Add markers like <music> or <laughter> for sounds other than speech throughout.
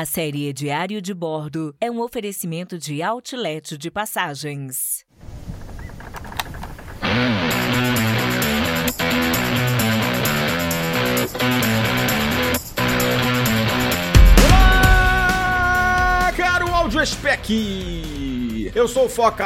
A série Diário de Bordo é um oferecimento de outlet de passagens. Olá, caro áudio spec! Eu sou o Foca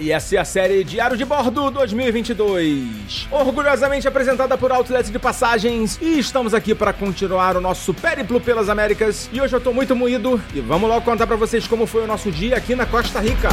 e essa é a série Diário de Bordo 2022, orgulhosamente apresentada por Outlet de Passagens e estamos aqui para continuar o nosso périplo pelas Américas e hoje eu tô muito moído e vamos logo contar para vocês como foi o nosso dia aqui na Costa Rica.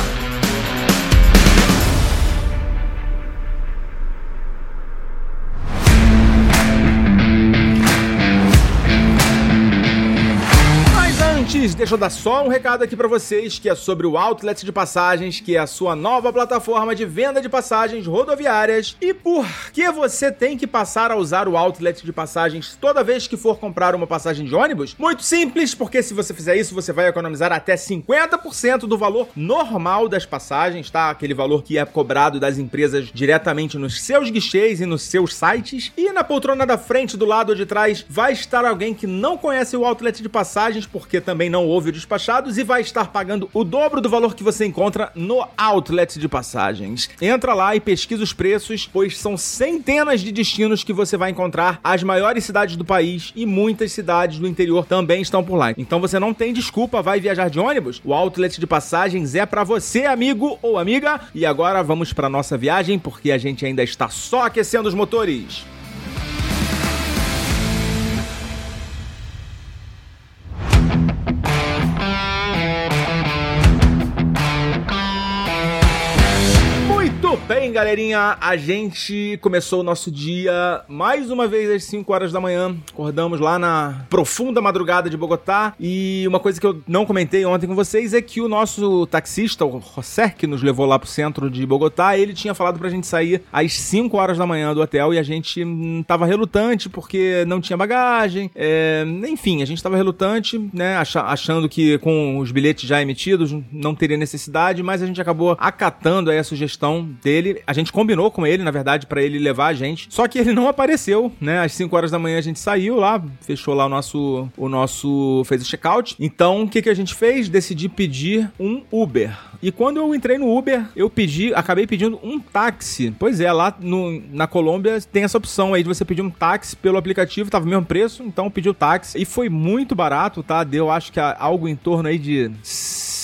Deixa eu dar só um recado aqui pra vocês, que é sobre o Outlet de Passagens, que é a sua nova plataforma de venda de passagens rodoviárias. E por que você tem que passar a usar o Outlet de Passagens toda vez que for comprar uma passagem de ônibus? Muito simples, porque se você fizer isso, você vai economizar até 50% do valor normal das passagens, tá? Aquele valor que é cobrado das empresas diretamente nos seus guichês e nos seus sites. E na poltrona da frente, do lado de trás, vai estar alguém que não conhece o Outlet de Passagens, porque também não ouve o Despachados, e vai estar pagando o dobro do valor que você encontra no Outlet de Passagens. Entra lá e pesquisa os preços, pois são centenas de destinos que você vai encontrar. As maiores cidades do país e muitas cidades do interior também estão por lá. Então você não tem desculpa, vai viajar de ônibus? O Outlet de Passagens é pra você, amigo ou amiga. E agora vamos pra nossa viagem, porque a gente ainda está só aquecendo os motores. Galerinha. A gente começou o nosso dia mais uma vez às 5 horas da manhã. Acordamos lá na profunda madrugada de Bogotá. E uma coisa que eu não comentei ontem com vocês é que o nosso taxista, o José, que nos levou lá pro centro de Bogotá, ele tinha falado pra gente sair às 5 horas da manhã do hotel e a gente hum, tava relutante porque não tinha bagagem. É, enfim, a gente tava relutante, né? acha- achando que com os bilhetes já emitidos não teria necessidade, mas a gente acabou acatando aí a sugestão dele. A gente combinou com ele, na verdade, pra ele levar a gente. Só que ele não apareceu, né? Às 5 horas da manhã a gente saiu lá, fechou lá o nosso o nosso fez o check-out. Então, o que que a gente fez? Decidi pedir um Uber. E quando eu entrei no Uber, eu pedi, acabei pedindo um táxi. Pois é, lá no, na Colômbia tem essa opção aí de você pedir um táxi pelo aplicativo, tava o mesmo preço, então pedi o táxi. E foi muito barato, tá? Deu acho que algo em torno aí de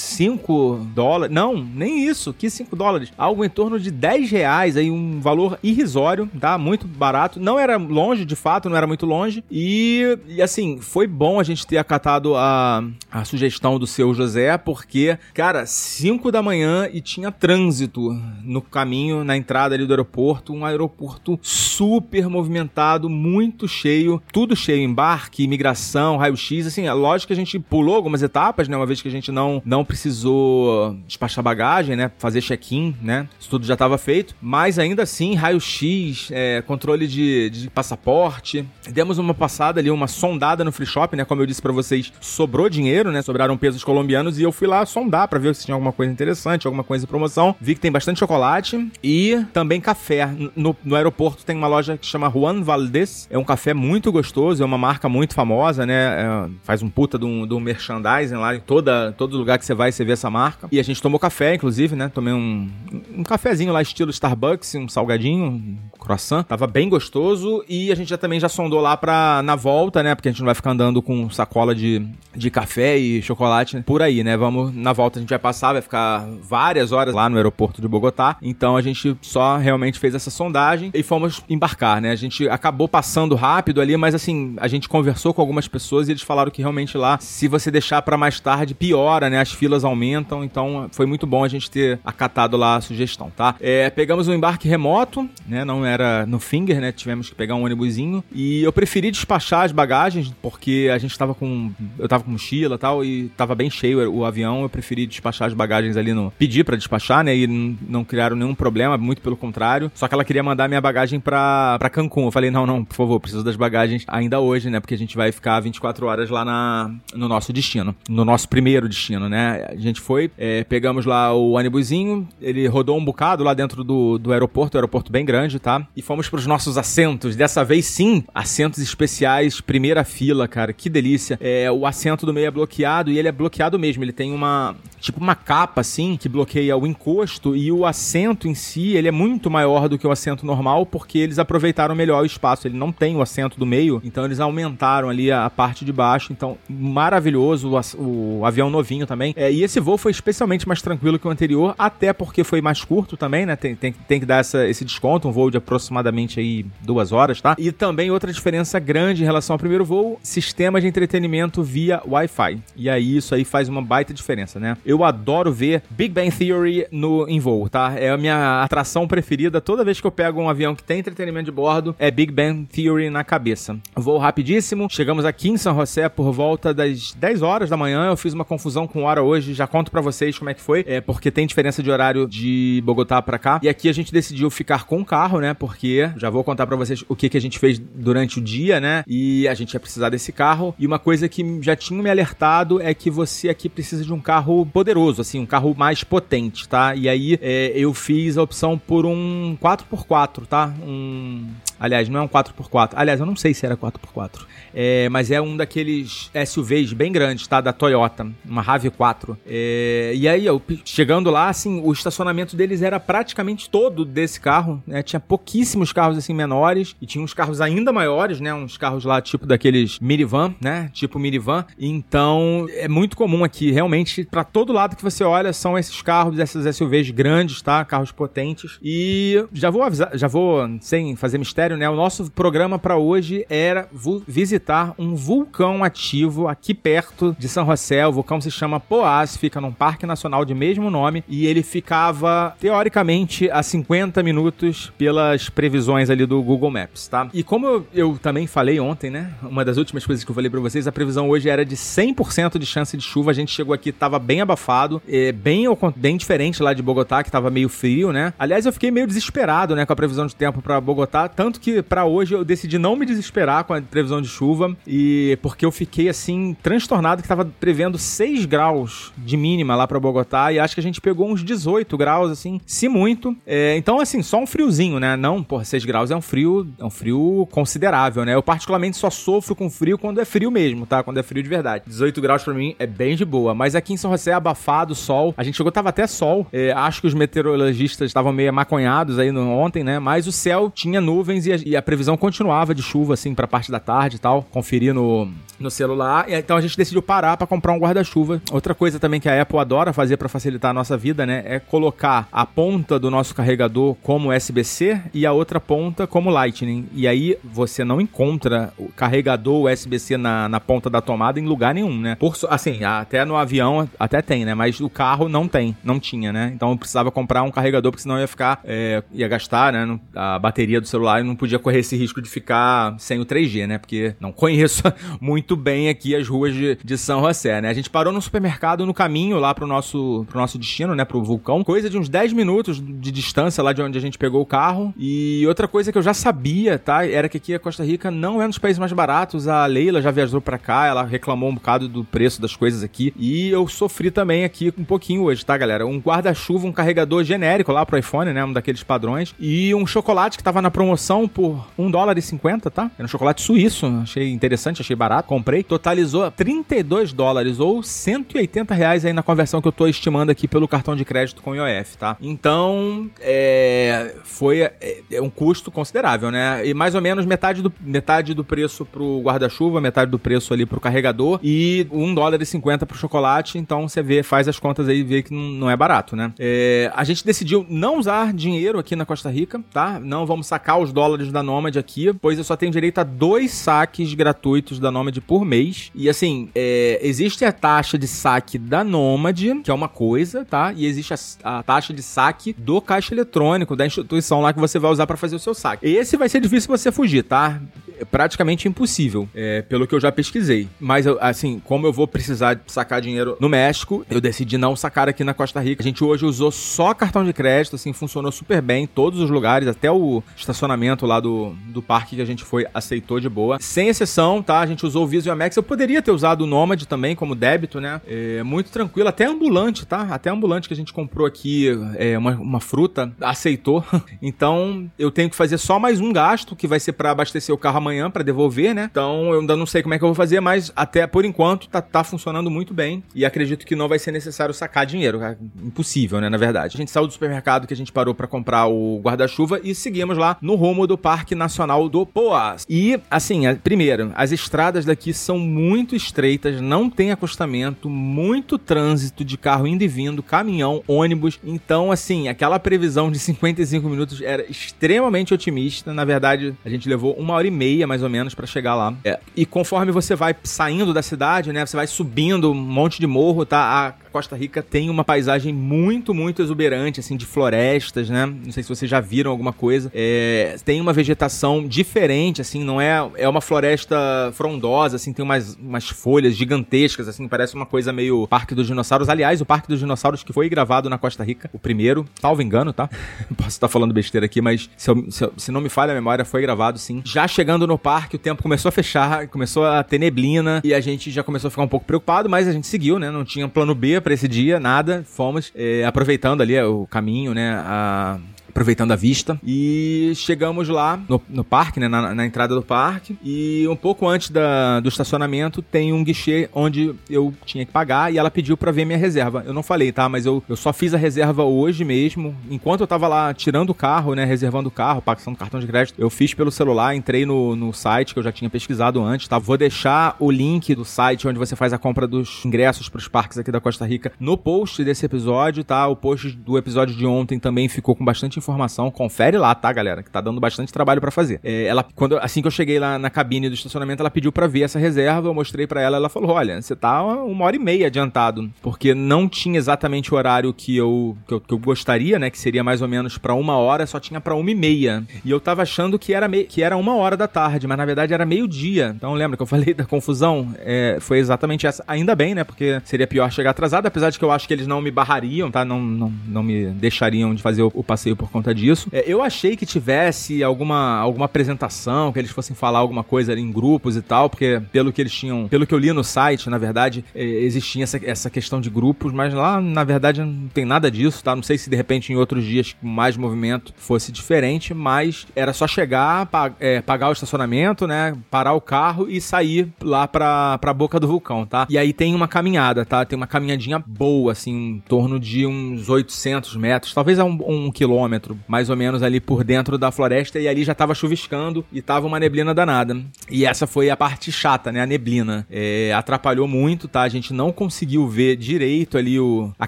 5 dólares. Não, nem isso. Que 5 dólares? Algo em torno de 10 reais. Aí um valor irrisório, tá? Muito barato. Não era longe, de fato, não era muito longe. E, e, assim, foi bom a gente ter acatado a, a sugestão do seu José, porque, cara, 5 da manhã e tinha trânsito no caminho, na entrada ali do aeroporto. Um aeroporto super movimentado, muito cheio. Tudo cheio, embarque, imigração, raio-x. Assim, é lógico que a gente pulou algumas etapas, né? Uma vez que a gente não, não precisou despachar bagagem, né? Fazer check-in, né? Isso tudo já estava feito. Mas ainda assim, raio-x, é, controle de, de passaporte. Demos uma passada ali, uma sondada no free shop, né? Como eu disse pra vocês, sobrou dinheiro, né? Sobraram pesos colombianos e eu fui lá sondar pra ver se tinha alguma coisa interessante, alguma coisa em promoção. Vi que tem bastante chocolate e também café. No, no aeroporto tem uma loja que chama Juan Valdez. É um café muito gostoso, é uma marca muito famosa, né? É, faz um puta de um merchandising lá em toda, todo lugar que você vai, você vê essa marca. E a gente tomou café, inclusive, né? Tomei um, um cafezinho lá, estilo Starbucks, um salgadinho, um croissant. Tava bem gostoso. E a gente já também já sondou lá pra na volta, né? Porque a gente não vai ficar andando com sacola de, de café e chocolate por aí, né? Vamos, na volta a gente vai passar, vai ficar várias horas lá no aeroporto de Bogotá. Então a gente só realmente fez essa sondagem e fomos embarcar, né? A gente acabou passando rápido ali, mas assim, a gente conversou com algumas pessoas e eles falaram que realmente lá, se você deixar pra mais tarde, piora, né? As filas aumentam. Então foi muito bom a gente ter acatado lá a sugestão, tá? É, pegamos um embarque remoto, né? Não era no Finger, né? Tivemos que pegar um ônibusinho. E eu preferi despachar as bagagens, porque a gente tava com. Eu tava com mochila e tal, e tava bem cheio o avião. Eu preferi despachar as bagagens ali no. Pedir pra despachar, né? E não criaram nenhum problema, muito pelo contrário. Só que ela queria mandar minha bagagem pra, pra Cancún. Eu falei, não, não, por favor, preciso das bagagens ainda hoje, né? Porque a gente vai ficar 24 horas lá na, no nosso destino. No nosso primeiro destino, né? A gente foi, é, pegamos lá o ônibusinho, ele rodou um bocado lá dentro do, do aeroporto, um aeroporto bem grande, tá? E fomos pros nossos assentos. Dessa vez, sim, assentos especiais, primeira fila, cara. Que delícia. É, o assento do meio é bloqueado e ele é bloqueado mesmo. Ele tem uma, tipo uma capa assim que bloqueia o encosto e o assento em si, ele é muito maior do que o assento normal porque eles aproveitaram melhor o espaço. Ele não tem o assento do meio, então eles aumentaram ali a, a parte de baixo. Então, maravilhoso o, o avião novinho também. É, e esse voo foi especialmente mais tranquilo que o anterior, até porque foi mais curto também, né? Tem, tem, tem que dar essa, esse desconto, um voo de aproximadamente aí duas horas, tá? E também outra diferença grande em relação ao primeiro voo, sistema de entretenimento via Wi-Fi. E aí isso aí faz uma baita diferença, né? Eu adoro ver Big Bang Theory no em voo, tá? É a minha atração preferida. Toda vez que eu pego um avião que tem entretenimento de bordo, é Big Bang Theory na cabeça. Voo rapidíssimo. Chegamos aqui em São José por volta das 10 horas da manhã. Eu fiz uma confusão com hora hoje, já conto para vocês como é que foi, é porque tem diferença de horário de Bogotá para cá. E aqui a gente decidiu ficar com o carro, né? Porque já vou contar para vocês o que que a gente fez durante o dia, né? E a gente ia precisar desse carro. E uma coisa que já tinha me alertado é que você aqui precisa de um carro poderoso, assim, um carro mais potente, tá? E aí é, eu fiz a opção por um 4x4, tá? Um Aliás, não é um 4x4. Aliás, eu não sei se era 4x4. É, mas é um daqueles SUVs bem grandes, tá? Da Toyota. Uma RAV4. É, e aí, eu, chegando lá, assim, o estacionamento deles era praticamente todo desse carro. Né? Tinha pouquíssimos carros, assim, menores. E tinha uns carros ainda maiores, né? Uns carros lá, tipo daqueles minivan, né? Tipo minivan. Então, é muito comum aqui. Realmente, para todo lado que você olha, são esses carros, esses SUVs grandes, tá? Carros potentes. E já vou avisar, já vou, sem fazer mistério, sério, né? O nosso programa para hoje era visitar um vulcão ativo aqui perto de São José. O vulcão se chama Poás, fica num parque nacional de mesmo nome e ele ficava teoricamente a 50 minutos pelas previsões ali do Google Maps, tá? E como eu, também falei ontem, né? Uma das últimas coisas que eu falei para vocês, a previsão hoje era de 100% de chance de chuva. A gente chegou aqui, tava bem abafado, é, bem, bem diferente lá de Bogotá, que tava meio frio, né? Aliás, eu fiquei meio desesperado, né, com a previsão de tempo para Bogotá, tanto tanto que para hoje eu decidi não me desesperar com a previsão de chuva e porque eu fiquei assim transtornado que tava prevendo 6 graus de mínima lá para Bogotá e acho que a gente pegou uns 18 graus assim, se muito. É, então assim, só um friozinho, né? Não, porra, 6 graus é um frio, é um frio considerável, né? Eu particularmente só sofro com frio quando é frio mesmo, tá? Quando é frio de verdade. 18 graus para mim é bem de boa, mas aqui em São José é abafado, sol. A gente chegou tava até sol. É, acho que os meteorologistas estavam meio maconhados aí no, ontem, né? Mas o céu tinha nuvens e a, e a previsão continuava de chuva, assim, pra parte da tarde e tal. Conferi no, no celular. Então a gente decidiu parar para comprar um guarda-chuva. Outra coisa também que a Apple adora fazer para facilitar a nossa vida, né? É colocar a ponta do nosso carregador como USB-C e a outra ponta como Lightning. E aí você não encontra o carregador USB-C na, na ponta da tomada em lugar nenhum, né? Por, assim, até no avião até tem, né? Mas o carro não tem, não tinha, né? Então precisava comprar um carregador, porque senão ia ficar, é, ia gastar, né? A bateria do celular e não podia correr esse risco de ficar sem o 3G, né? Porque não conheço <laughs> muito bem aqui as ruas de, de São José, né? A gente parou no supermercado no caminho lá pro nosso, pro nosso destino, né? Pro vulcão. Coisa de uns 10 minutos de distância lá de onde a gente pegou o carro. E outra coisa que eu já sabia, tá? Era que aqui a Costa Rica não é um dos países mais baratos. A Leila já viajou pra cá, ela reclamou um bocado do preço das coisas aqui. E eu sofri também aqui um pouquinho hoje, tá, galera? Um guarda-chuva, um carregador genérico lá pro iPhone, né? Um daqueles padrões. E um chocolate que tava na promoção por 1 dólar e 50, tá? Era um chocolate suíço. Achei interessante, achei barato. Comprei. Totalizou 32 dólares ou 180 reais aí na conversão que eu tô estimando aqui pelo cartão de crédito com IOF, tá? Então, é, foi é, é um custo considerável, né? E mais ou menos metade do, metade do preço pro guarda-chuva, metade do preço ali pro carregador e 1 dólar e 50 pro chocolate. Então, você vê, faz as contas aí e vê que não é barato, né? É, a gente decidiu não usar dinheiro aqui na Costa Rica, tá? Não vamos sacar os dólares da Nomad aqui, pois eu só tenho direito a dois saques gratuitos da Nomad por mês. E assim, é, existe a taxa de saque da Nomad, que é uma coisa, tá? E existe a, a, taxa de saque do caixa eletrônico da instituição lá que você vai usar para fazer o seu saque. Esse vai ser difícil você fugir, tá? Praticamente impossível, é, pelo que eu já pesquisei. Mas, assim, como eu vou precisar sacar dinheiro no México, eu decidi não sacar aqui na Costa Rica. A gente hoje usou só cartão de crédito, assim, funcionou super bem em todos os lugares, até o estacionamento lá do, do parque que a gente foi aceitou de boa. Sem exceção, tá? A gente usou o Visa e o Amex. Eu poderia ter usado o Nômade também como débito, né? É, muito tranquilo, até ambulante, tá? Até ambulante que a gente comprou aqui, é, uma, uma fruta, aceitou. <laughs> então, eu tenho que fazer só mais um gasto, que vai ser para abastecer o carro amanhã, para devolver, né? Então, eu ainda não sei como é que eu vou fazer, mas até por enquanto tá, tá funcionando muito bem. E acredito que não vai ser necessário sacar dinheiro. É impossível, né? Na verdade. A gente saiu do supermercado que a gente parou para comprar o guarda-chuva e seguimos lá no rumo do Parque Nacional do Poás. E, assim, primeiro, as estradas daqui são muito estreitas, não tem acostamento, muito trânsito de carro indo e vindo, caminhão, ônibus. Então, assim, aquela previsão de 55 minutos era extremamente otimista. Na verdade, a gente levou uma hora e meia, mais ou menos, para chegar lá. É. E conforme você vai saindo da cidade, né? Você vai subindo um monte de morro, tá? A Costa Rica tem uma paisagem muito, muito exuberante, assim, de florestas, né? Não sei se vocês já viram alguma coisa. É, tem uma vegetação diferente, assim, não é. É uma floresta frondosa, assim, tem umas, umas folhas gigantescas, assim, parece uma coisa meio Parque dos Dinossauros. Aliás, o Parque dos Dinossauros que foi gravado na Costa Rica, o primeiro, salvo engano, tá? <laughs> Posso estar falando besteira aqui, mas se, eu, se, eu, se não me falha a memória, foi gravado sim. Já chegando no parque, o tempo começou a fechar, começou a ter neblina e a gente já começou a ficar um pouco preocupado, mas a gente seguiu, né? Não tinha plano B para esse dia, nada. Fomos é, aproveitando ali o caminho, né? A, aproveitando a vista. E chegamos lá no, no parque, né, na, na, entrada do parque. E um pouco antes da, do estacionamento tem um guichê onde eu tinha que pagar e ela pediu para ver minha reserva. Eu não falei, tá? Mas eu, eu só fiz a reserva hoje mesmo. Enquanto eu tava lá tirando o carro, né, reservando o carro, passando cartão de crédito, eu fiz pelo celular, entrei no, no site que eu já tinha pesquisado antes, tá? Vou deixar o link do site onde você faz a compra dos ingressos para os parques aqui da Costa Rica no post desse episódio, tá? O post do episódio de ontem também ficou com bastante informação confere lá, tá, galera? Que tá dando bastante trabalho para fazer. É, ela, quando, assim que eu cheguei lá na cabine do estacionamento, ela pediu para ver essa reserva, eu mostrei para ela, ela falou: olha, você tá uma hora e meia adiantado, porque não tinha exatamente o horário que eu, que eu, que eu gostaria, né? Que seria mais ou menos para uma hora, só tinha para uma e meia. E eu tava achando que era, que era uma hora da tarde, mas na verdade era meio-dia. Então lembra que eu falei da confusão? É, foi exatamente essa. Ainda bem, né? Porque seria pior chegar atrasado, apesar de que eu acho que eles não me barrariam, tá? Não, não, não me deixariam de fazer o, o passeio por conta disso. É, eu achei que tivesse alguma, alguma apresentação, que eles fossem falar alguma coisa em grupos e tal, porque pelo que eles tinham, pelo que eu li no site, na verdade, é, existia essa, essa questão de grupos, mas lá, na verdade, não tem nada disso, tá? Não sei se de repente em outros dias mais movimento fosse diferente, mas era só chegar, pag é, pagar o estacionamento, né? Parar o carro e sair lá pra, pra boca do vulcão, tá? E aí tem uma caminhada, tá? Tem uma caminhadinha boa, assim, em torno de uns 800 metros, talvez um, um quilômetro, mais ou menos ali por dentro da floresta, e ali já tava chuviscando e tava uma neblina danada. E essa foi a parte chata, né? A neblina. É, atrapalhou muito, tá? A gente não conseguiu ver direito ali o, a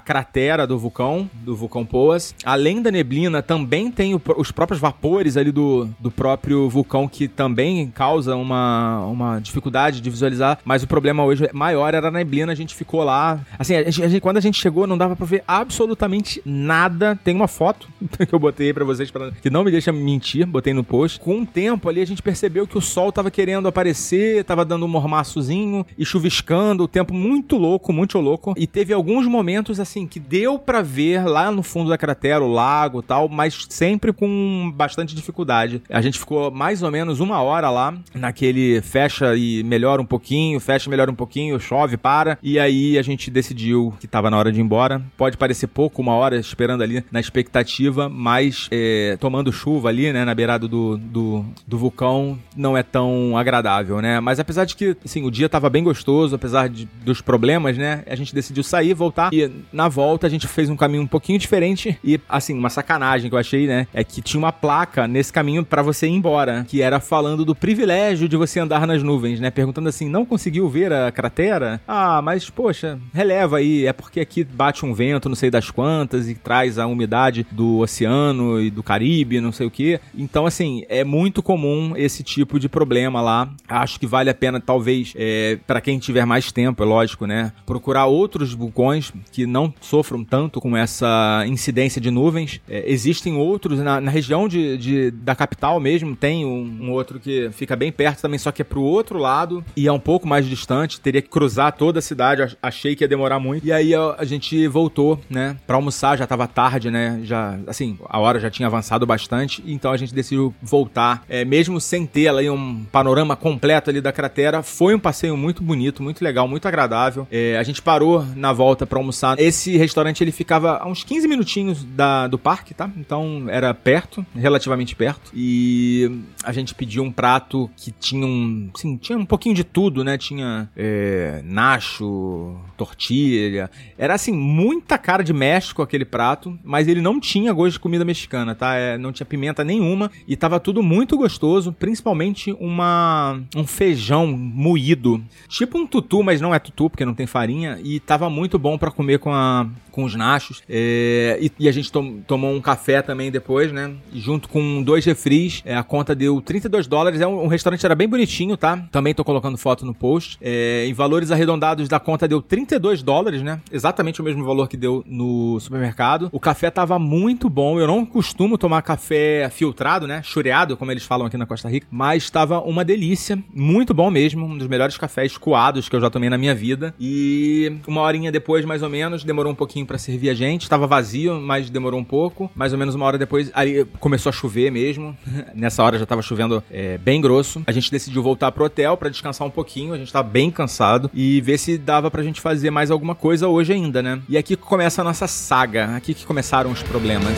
cratera do vulcão, do vulcão Poas. Além da neblina, também tem o, os próprios vapores ali do, do próprio vulcão que também causa uma, uma dificuldade de visualizar, mas o problema hoje maior era a neblina, a gente ficou lá. Assim, a gente, a gente, quando a gente chegou, não dava pra ver absolutamente nada. Tem uma foto <laughs> que eu botei pra vocês, pra, que não me deixa mentir, botei no post. Com o tempo ali, a gente percebeu que o sol tava querendo aparecer, tava dando um mormaçozinho e chuviscando, o tempo muito louco, muito louco. E teve alguns momentos, assim, que deu para ver lá no fundo da cratera, o lago e tal, mas sempre com bastante dificuldade. A gente ficou mais ou menos uma hora lá, naquele fecha e melhora um pouquinho, fecha e melhora um pouquinho, chove, para. E aí a gente decidiu que tava na hora de ir embora. Pode parecer pouco, uma hora esperando ali na expectativa, mas é, tomando chuva ali, né, na beirada do, do, do, vulcão, não é tão agradável, né? Mas apesar de que, assim, o dia tava bem gostoso, apesar de, dos problemas, né, a gente decidiu sair, voltar, e na volta a gente fez um caminho um pouquinho diferente, e, assim, uma sacanagem que eu achei, né, é que tinha uma placa nesse caminho para você ir embora, que era falando do privilégio de você andar nas nuvens, né, perguntando assim, não conseguiu ver a cratera? Ah, mas, poxa, releva aí, é porque aqui bate um vento, não sei das quantas, e traz a umidade do oceano, e do Caribe, não sei o que. Então, assim, é muito comum esse tipo de problema lá. Acho que vale a pena, talvez, é, para quem tiver mais tempo, é lógico, né? Procurar outros vulcões que não sofram tanto com essa incidência de nuvens. É, existem outros na, na região de, de, da capital mesmo, tem um, um, outro que fica bem perto também, só que é pro outro lado e é um pouco mais distante. Teria que cruzar toda a cidade, achei que ia demorar muito. E aí a, a gente voltou, né, pra almoçar, já tava tarde, né? Já, assim, a hora já tinha avançado bastante, então a gente decidiu voltar, é, mesmo sem ter ali um panorama completo ali da cratera. Foi um passeio muito bonito, muito legal, muito agradável. É, a gente parou na volta para almoçar. Esse restaurante ele ficava a uns 15 minutinhos da, do parque, tá? Então era perto, relativamente perto. E a gente pediu um prato que tinha um, sim, tinha um pouquinho de tudo, né? Tinha é, nacho, tortilha. Era assim muita cara de México aquele prato, mas ele não tinha gosto de comida mexicana, tá? É, não tinha pimenta nenhuma e tava tudo muito gostoso, principalmente uma um feijão moído, tipo um tutu, mas não é tutu porque não tem farinha e tava muito bom para comer com a com os nachos. É, e, e, a gente tom, tomou um café também depois, né? Junto com dois refris. É, a conta deu 32 dólares. É um, um, restaurante era bem bonitinho, tá? Também tô colocando foto no post. É, em valores arredondados da conta deu 32 dólares, né? Exatamente o mesmo valor que deu no supermercado. O café tava muito bom. Eu não costumo tomar café filtrado, né? Chureado, como eles falam aqui na Costa Rica. Mas estava uma delícia. Muito bom mesmo. Um dos melhores cafés coados que eu já tomei na minha vida. E uma horinha depois, mais ou menos, demorou um pouquinho para servir a gente. Tava vazio, mas demorou um pouco. Mais ou menos uma hora depois, aí começou a chover mesmo. <laughs> Nessa hora já tava chovendo é, bem grosso. A gente decidiu voltar pro hotel para descansar um pouquinho. A gente tava bem cansado e ver se dava pra gente fazer mais alguma coisa hoje ainda, né? E aqui começa a nossa saga. Aqui que começaram os problemas.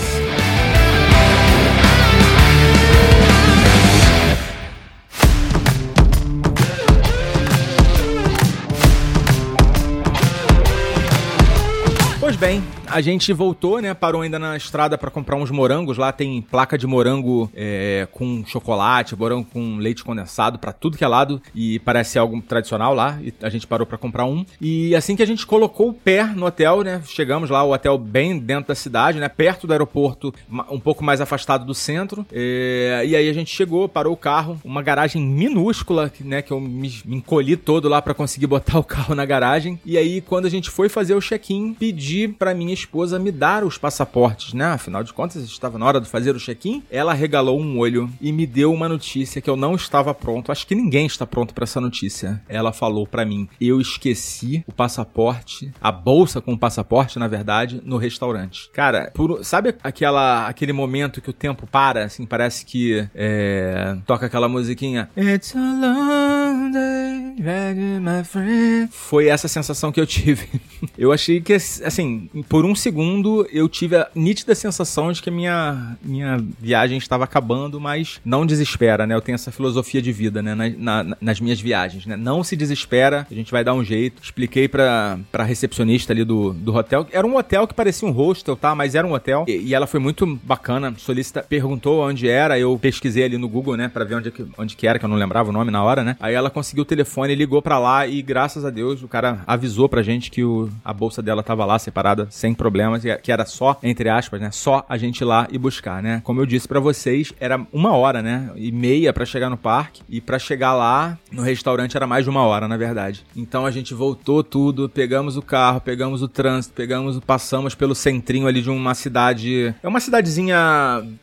Bem, a gente voltou, né? Parou ainda na estrada para comprar uns morangos. Lá tem placa de morango é, com chocolate, morango com leite condensado para tudo que é lado e parece algo tradicional lá. E a gente parou para comprar um. E assim que a gente colocou o pé no hotel, né? Chegamos lá, o hotel bem dentro da cidade, né? Perto do aeroporto, um pouco mais afastado do centro. É, e aí a gente chegou, parou o carro, uma garagem minúscula, né? Que eu me, me encolhi todo lá para conseguir botar o carro na garagem. E aí quando a gente foi fazer o check-in, pedi para minha esposa me dar os passaportes, né? Afinal de contas, estava na hora de fazer o check-in. Ela regalou um olho e me deu uma notícia que eu não estava pronto. Acho que ninguém está pronto para essa notícia. Ela falou para mim: eu esqueci o passaporte, a bolsa com o passaporte, na verdade, no restaurante. Cara, por, sabe aquela, aquele momento que o tempo para, assim, parece que é, toca aquela musiquinha. It's a long day, my friend. Foi essa sensação que eu tive. <laughs> eu achei que, assim, por um segundo eu tive a nítida sensação de que minha, minha viagem estava acabando, mas não desespera, né? Eu tenho essa filosofia de vida, né? Na, na, nas minhas viagens, né? Não se desespera, a gente vai dar um jeito. Expliquei pra, pra recepcionista ali do, do hotel. Era um hotel que parecia um hostel, tá? Mas era um hotel. E, e ela foi muito bacana, solicita, perguntou onde era, eu pesquisei ali no Google, né? Pra ver onde, onde que era, que eu não lembrava o nome na hora, né? Aí ela conseguiu o telefone, ligou pra lá e graças a Deus o cara avisou pra gente que o, a bolsa dela tava lá separada sem problemas, que era só, entre aspas, né? Só a gente ir lá e buscar, né? Como eu disse para vocês, era uma hora, né? E meia para chegar no parque. E para chegar lá no restaurante era mais de uma hora, na verdade. Então a gente voltou tudo, pegamos o carro, pegamos o trânsito, pegamos, passamos pelo centrinho ali de uma cidade. É uma cidadezinha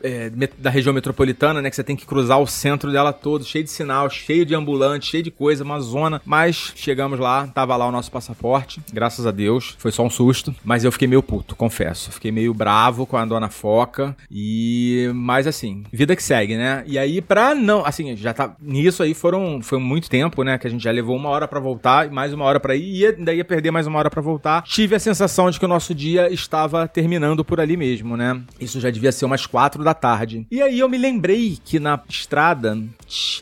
é, da região metropolitana, né? Que você tem que cruzar o centro dela todo, cheio de sinal, cheio de ambulante, cheio de coisa, uma zona. Mas chegamos lá, tava lá o nosso passaporte, graças a Deus. Foi só um susto, mas eu fiquei meio puto, confesso. Fiquei meio bravo com a dona Foca e mas assim, vida que segue, né? E aí pra não, assim, já tá nisso aí foram foi muito tempo, né, que a gente já levou uma hora para voltar mais uma hora para ir e ainda ia perder mais uma hora para voltar. Tive a sensação de que o nosso dia estava terminando por ali mesmo, né? Isso já devia ser umas quatro da tarde. E aí eu me lembrei que na estrada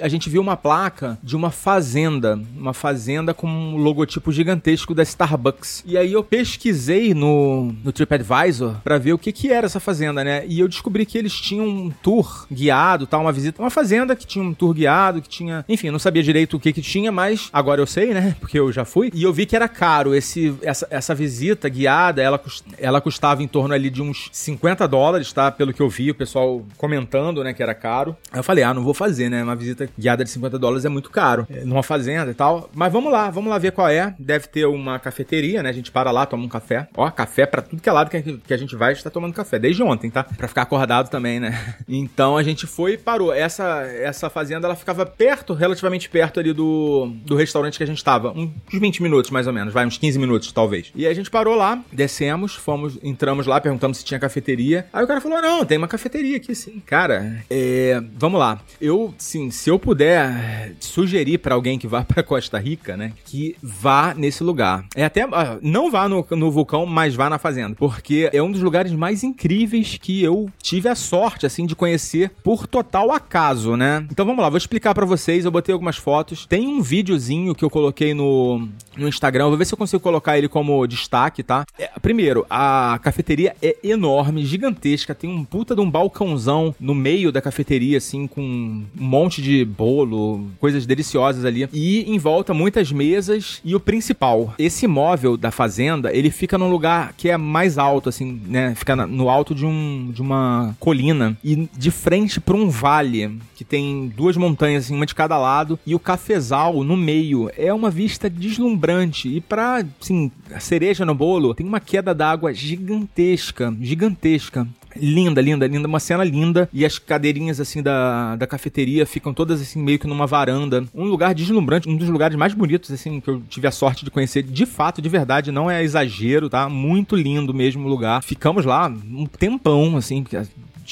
a gente viu uma placa de uma fazenda, uma fazenda com um logotipo gigantesco da Starbucks. E aí eu pesquisei no, no TripAdvisor para ver o que que era essa fazenda, né? E eu descobri que eles tinham um tour guiado, tal, uma visita, uma fazenda que tinha um tour guiado, que tinha, enfim, eu não sabia direito o que que tinha, mas agora eu sei, né? <laughs> Porque eu já fui. E eu vi que era caro esse essa, essa visita guiada, ela ela custava em torno ali de uns 50 dólares, tá? Pelo que eu vi, o pessoal comentando, né, que era caro. Aí eu falei: "Ah, não vou fazer, né? Uma visita guiada de 50 dólares é muito caro, é, numa fazenda e tal. Mas vamos lá, vamos lá ver qual é. Deve ter uma cafeteria, né? A gente para lá, toma um café. Ó, café para tudo que é lado que, a gente vai, está tomando café desde ontem, tá? Para ficar acordado também, né? <laughs> Então a gente foi e parou. Essa essa fazenda ela ficava perto, relativamente perto ali do, do restaurante que a gente tava, uns 20 minutos mais ou menos, vai uns 15 minutos talvez. E a gente parou lá, descemos, fomos, entramos lá, perguntamos se tinha cafeteria. Aí o cara falou: "Não, tem uma cafeteria aqui sim". Cara, é, vamos lá. Eu, sim, se eu puder sugerir para alguém que vá <laughs> para Costa Rica, né, que vá nesse lugar. É até ah, não vá no, no vulcão, mas vá na fazenda, porque é um dos lugares mais incríveis que eu tive a sorte assim de conhecer por total acaso, né? Então vamos lá, vou explicar para vocês. Eu botei algumas fotos. Tem um videozinho que eu coloquei no, no Instagram. Vou ver se eu consigo colocar ele como destaque, tá? É, primeiro, a cafeteria é enorme, gigantesca. Tem um puta de um balcãozão no meio da cafeteria, assim, com um monte de bolo, coisas deliciosas ali. E em volta muitas mesas. E o principal, esse móvel da fazenda, ele fica num lugar que é mais alto, assim, né? Fica no alto de, um, de uma colina. E de frente para um vale que tem duas montanhas, assim, uma de cada lado. E o cafezal no meio. É uma vista deslumbrante. E pra, assim, cereja no bolo, tem uma queda d'água gigantesca. Gigantesca. Linda, linda, linda, uma cena linda. E as cadeirinhas, assim, da, da cafeteria ficam todas, assim, meio que numa varanda. Um lugar deslumbrante, um dos lugares mais bonitos, assim, que eu tive a sorte de conhecer. De fato, de verdade, não é exagero, tá? Muito lindo mesmo o lugar. Ficamos lá um tempão, assim,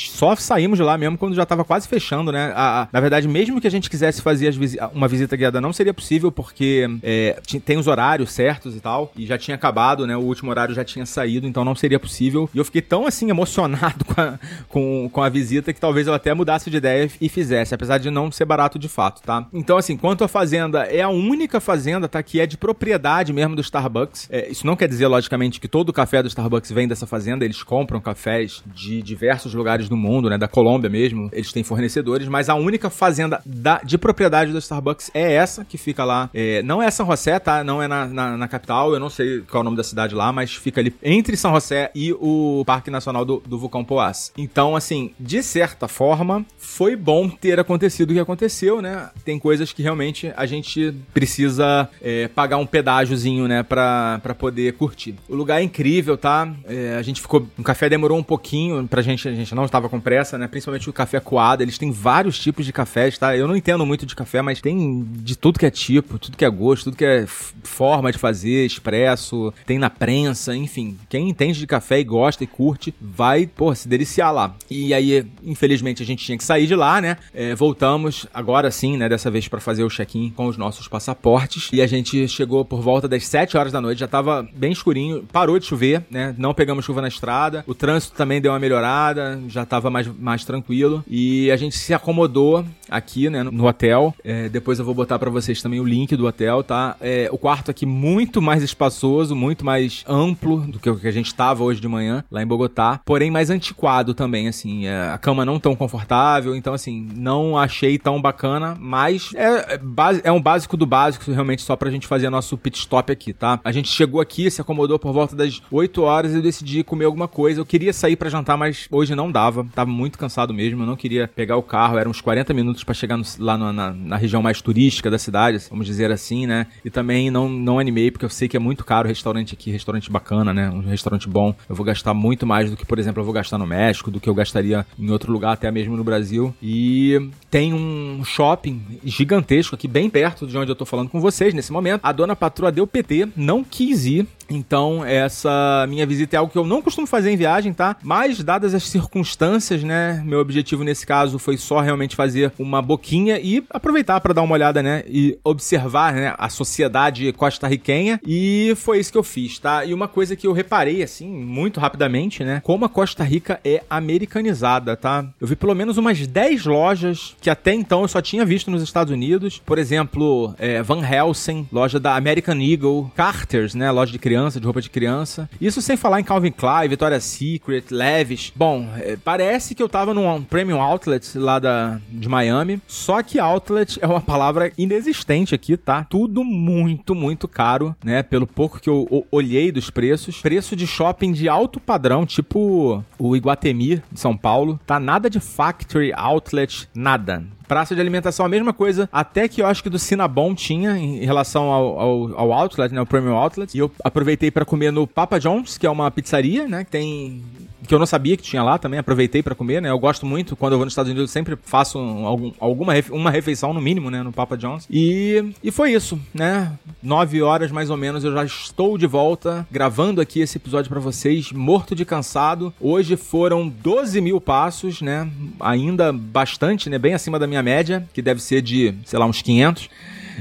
só saímos de lá mesmo quando já estava quase fechando, né? A, a, na verdade, mesmo que a gente quisesse fazer visi uma visita guiada, não seria possível, porque é, tem os horários certos e tal, e já tinha acabado, né? O último horário já tinha saído, então não seria possível. E eu fiquei tão assim emocionado <laughs> com a, com, com a visita que talvez eu até mudasse de ideia e fizesse, apesar de não ser barato de fato, tá? Então, assim, quanto à fazenda, é a única fazenda, tá? Que é de propriedade mesmo do Starbucks. É, isso não quer dizer, logicamente, que todo o café do Starbucks vem dessa fazenda, eles compram cafés de diversos lugares do mundo, né? Da Colômbia mesmo. Eles têm fornecedores, mas a única fazenda da, de propriedade do Starbucks é essa que fica lá. É, não é São José, tá? Não é na, na, na, capital. Eu não sei qual é o nome da cidade lá, mas fica ali entre São José e o Parque Nacional do, do Vulcão Poás. Então, assim, de certa forma, foi bom ter acontecido o que aconteceu, né? Tem coisas que realmente a gente precisa é, pagar um pedágiozinho, né? Pra, pra poder curtir. O lugar é incrível, tá? É, a gente ficou. O café demorou um pouquinho pra gente, a gente não estava com pressa, né? Principalmente o café coado. Eles têm vários tipos de cafés, tá? Eu não entendo muito de café, mas tem de tudo que é tipo, tudo que é gosto, tudo que é forma de fazer, expresso, tem na prensa, enfim. Quem entende de café e gosta e curte, vai, pô, se deliciar lá. E aí, infelizmente, a gente tinha que sair de lá, né? É, voltamos, agora sim, né? Dessa vez para fazer o check-in com os nossos passaportes. E a gente chegou por volta das 7 horas da noite, já tava bem escurinho, parou de chover, né? Não pegamos chuva na estrada. O trânsito também deu uma melhorada, já tava mais, mais tranquilo. E a gente se acomodou aqui, né, no hotel. É, depois eu vou botar para vocês também o link do hotel, tá? É, o quarto aqui muito mais espaçoso, muito mais amplo do que o que a gente tava hoje de manhã, lá em Bogotá. Porém, mais antiquado também, assim. É, a cama não tão confortável, então, assim, não achei tão bacana, mas é, é, é um básico do básico, realmente, só pra gente fazer nosso pit stop aqui, tá? A gente chegou aqui, se acomodou por volta das 8 horas e eu decidi comer alguma coisa. Eu queria sair para jantar, mas hoje não dava. Tava muito cansado mesmo, eu não queria pegar o carro, eram uns 40 minutos para chegar no, lá no, na, na, região mais turística da cidade, vamos dizer assim, né? E também não, não animei, porque eu sei que é muito caro o restaurante aqui, restaurante bacana, né? Um restaurante bom. Eu vou gastar muito mais do que, por exemplo, eu vou gastar no México, do que eu gastaria em outro lugar, até mesmo no Brasil. E tem um shopping gigantesco aqui, bem perto de onde eu tô falando com vocês nesse momento. A dona patroa deu PT, não quis ir Então, essa minha visita é algo que eu não costumo fazer em viagem, tá? Mas, dadas as circunstâncias, né? Meu objetivo nesse caso foi só realmente fazer uma boquinha e aproveitar para dar uma olhada, né? E observar, né? A sociedade costarriquenha. E foi isso que eu fiz, tá? E uma coisa que eu reparei, assim, muito rapidamente, né? Como a Costa Rica é americanizada, tá? Eu vi pelo menos umas 10 lojas que até então eu só tinha visto nos Estados Unidos. Por exemplo, é, Van Helsing, loja da American Eagle, Carter's, né? Loja de criança, de roupa de criança. Isso sem falar em Calvin Klein, Victoria's Secret, Levi's. Bom, é, parece que eu tava num Premium Outlet lá da, de Miami. Só que outlet é uma palavra inexistente aqui, tá? Tudo muito, muito caro, né? Pelo pouco que eu olhei dos preços. Preço de shopping de alto padrão, tipo o Iguatemi de São Paulo. Tá nada de factory, outlet, nada. Praça de alimentação, a mesma coisa, até que eu acho que do Cinnabon tinha em relação ao, ao, ao outlet, né, o Premium Outlet. E eu aproveitei para comer no Papa John's, que é uma pizzaria, né, que tem que eu não sabia que tinha lá também, aproveitei para comer, né? Eu gosto muito, quando eu vou nos Estados Unidos, sempre faço um, algum, alguma refe uma refeição, no mínimo, né? No Papa John's. E, e foi isso, né? Nove horas mais ou menos, eu já estou de volta, gravando aqui esse episódio para vocês, morto de cansado. Hoje foram 12 mil passos, né? Ainda bastante, né? Bem acima da minha média, que deve ser de, sei lá, uns 500.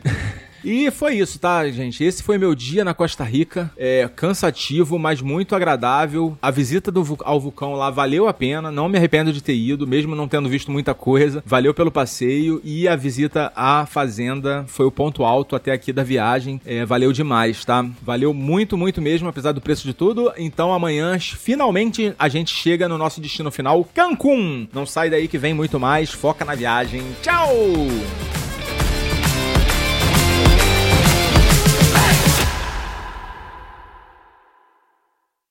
<laughs> E foi isso, tá, gente? Esse foi meu dia na Costa Rica. É cansativo, mas muito agradável. A visita do, ao vulcão lá valeu a pena. Não me arrependo de ter ido, mesmo não tendo visto muita coisa. Valeu pelo passeio. E a visita à fazenda foi o ponto alto até aqui da viagem. É, valeu demais, tá? Valeu muito, muito mesmo, apesar do preço de tudo. Então amanhã, finalmente, a gente chega no nosso destino final, Cancún. Não sai daí que vem muito mais. Foca na viagem. Tchau!